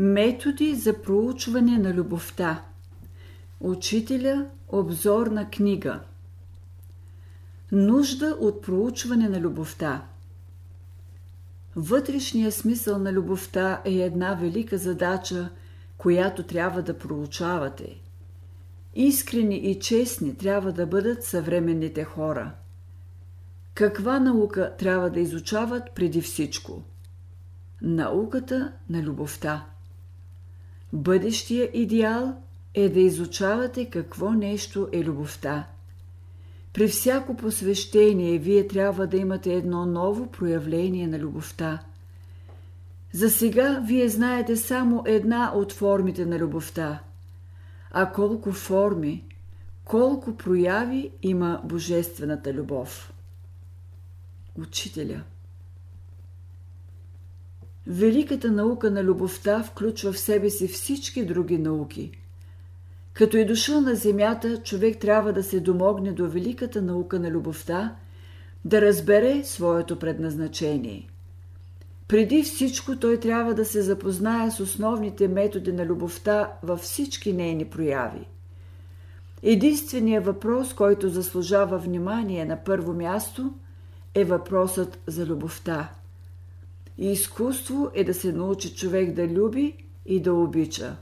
Методи за проучване на любовта. Учителя обзорна книга. Нужда от проучване на любовта. Вътрешният смисъл на любовта е една велика задача, която трябва да проучавате. Искрени и честни трябва да бъдат съвременните хора. Каква наука трябва да изучават преди всичко? Науката на любовта. Бъдещия идеал е да изучавате какво нещо е любовта. При всяко посвещение вие трябва да имате едно ново проявление на любовта. За сега вие знаете само една от формите на любовта. А колко форми, колко прояви има божествената любов. Учителя Великата наука на любовта включва в себе си всички други науки. Като е дошъл на земята, човек трябва да се домогне до великата наука на любовта, да разбере своето предназначение. Преди всичко той трябва да се запознае с основните методи на любовта във всички нейни прояви. Единственият въпрос, който заслужава внимание на първо място, е въпросът за любовта. И изкуство е да се научи човек да люби и да обича.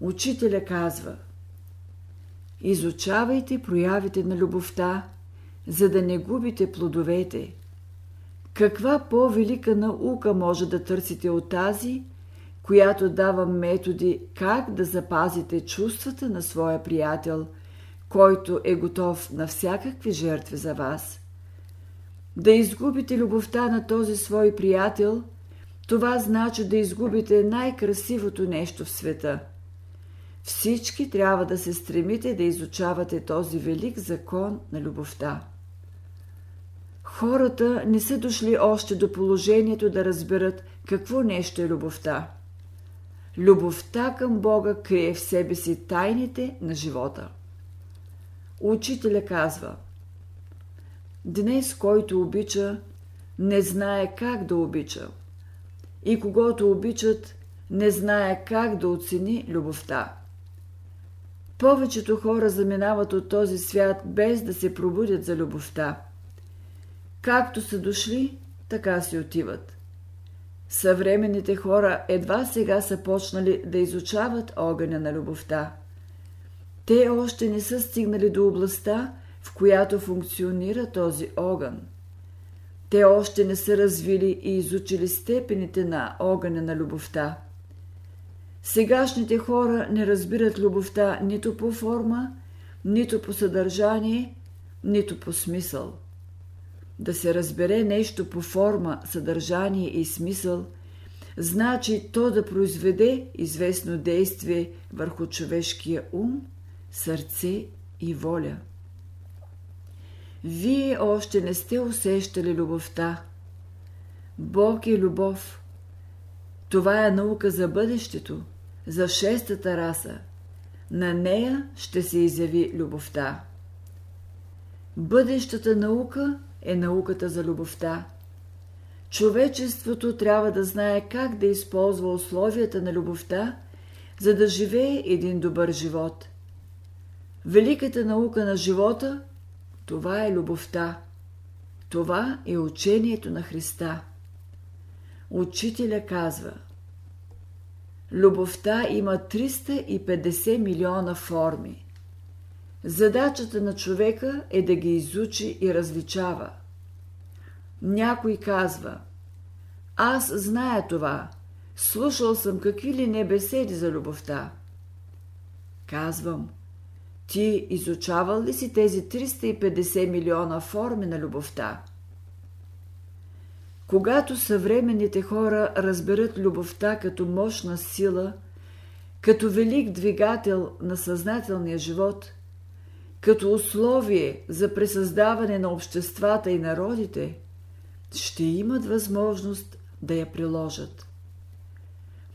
Учителя казва Изучавайте проявите на любовта, за да не губите плодовете. Каква по-велика наука може да търсите от тази, която дава методи как да запазите чувствата на своя приятел, който е готов на всякакви жертви за вас – да изгубите любовта на този свой приятел, това значи да изгубите най-красивото нещо в света. Всички трябва да се стремите да изучавате този велик закон на любовта. Хората не са дошли още до положението да разберат какво нещо е любовта. Любовта към Бога крие в себе си тайните на живота. Учителя казва – Днес, който обича, не знае как да обича. И когато обичат, не знае как да оцени любовта. Повечето хора заминават от този свят без да се пробудят за любовта. Както са дошли, така си отиват. Съвременните хора едва сега са почнали да изучават огъня на любовта. Те още не са стигнали до областта, в която функционира този огън. Те още не са развили и изучили степените на огъня на любовта. Сегашните хора не разбират любовта нито по форма, нито по съдържание, нито по смисъл. Да се разбере нещо по форма, съдържание и смисъл, значи то да произведе известно действие върху човешкия ум, сърце и воля. Вие още не сте усещали любовта. Бог е любов. Това е наука за бъдещето, за шестата раса. На нея ще се изяви любовта. Бъдещата наука е науката за любовта. Човечеството трябва да знае как да използва условията на любовта, за да живее един добър живот. Великата наука на живота това е любовта. Това е учението на Христа. Учителя казва Любовта има 350 милиона форми. Задачата на човека е да ги изучи и различава. Някой казва Аз зная това. Слушал съм какви ли не беседи за любовта. Казвам – ти изучавал ли си тези 350 милиона форми на любовта? Когато съвременните хора разберат любовта като мощна сила, като велик двигател на съзнателния живот, като условие за пресъздаване на обществата и народите, ще имат възможност да я приложат.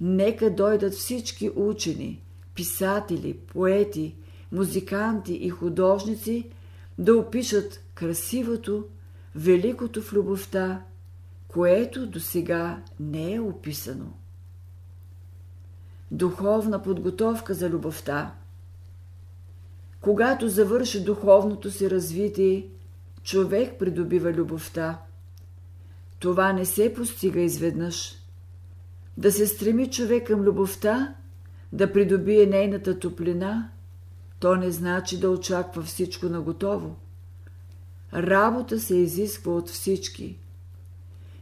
Нека дойдат всички учени, писатели, поети – музиканти и художници да опишат красивото, великото в любовта, което до сега не е описано. духовна подготовка за любовта. Когато завърши духовното си развитие, човек придобива любовта. Това не се постига изведнъж. Да се стреми човек към любовта, да придобие нейната топлина, то не значи да очаква всичко наготово. Работа се изисква от всички.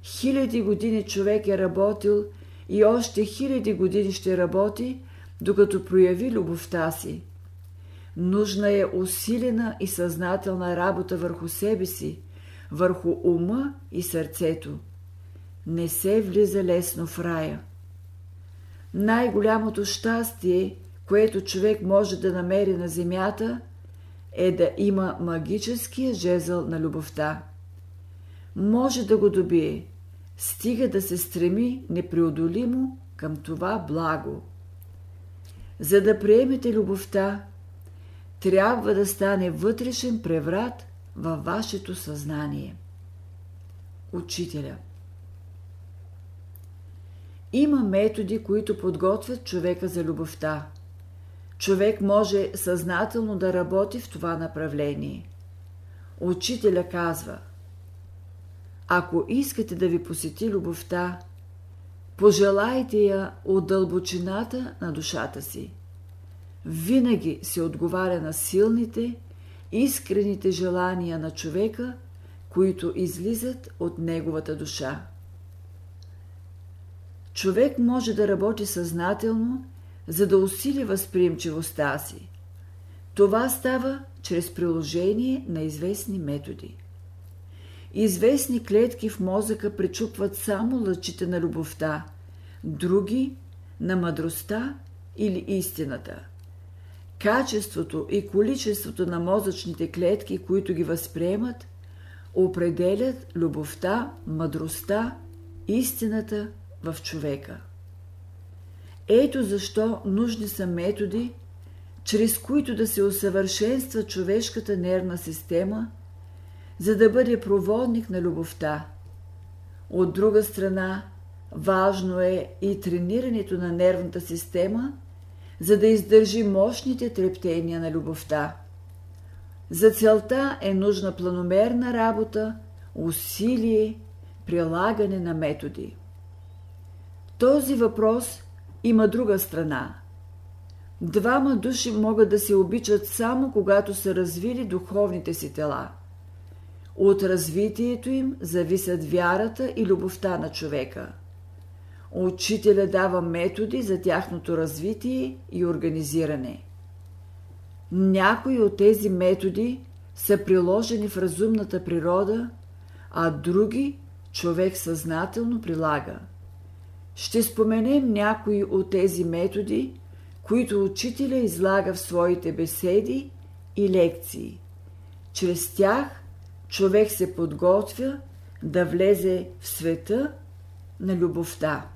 Хиляди години човек е работил и още хиляди години ще работи, докато прояви любовта си. Нужна е усилена и съзнателна работа върху себе си, върху ума и сърцето. Не се влиза лесно в рая. Най-голямото щастие, което човек може да намери на земята, е да има магическия жезъл на любовта. Може да го добие, стига да се стреми непреодолимо към това благо. За да приемете любовта, трябва да стане вътрешен преврат във вашето съзнание. Учителя Има методи, които подготвят човека за любовта. Човек може съзнателно да работи в това направление. Учителя казва Ако искате да ви посети любовта, пожелайте я от дълбочината на душата си – винаги се отговаря на силните, искрените желания на човека, които излизат от неговата душа. Човек може да работи съзнателно, за да усили възприемчивостта си. Това става чрез приложение на известни методи. Известни клетки в мозъка пречупват само лъчите на любовта, други – на мъдростта или истината – Качеството и количеството на мозъчните клетки, които ги възприемат, определят любовта, мъдростта, истината в човека. Ето защо нужни са методи, чрез които да се усъвършенства човешката нервна система, за да бъде проводник на любовта. От друга страна, важно е и тренирането на нервната система – за да издържи мощните трептения на любовта. За целта е нужна планомерна работа, усилие, прилагане на методи. Този въпрос има друга страна. Двама души могат да се обичат само когато са развили духовните си тела. От развитието им зависят вярата и любовта на човека – Учителя дава методи за тяхното развитие и организиране. Някои от тези методи са приложени в разумната природа, а други човек съзнателно прилага. Ще споменем някои от тези методи, които учителя излага в своите беседи и лекции. Чрез тях човек се подготвя да влезе в света на любовта.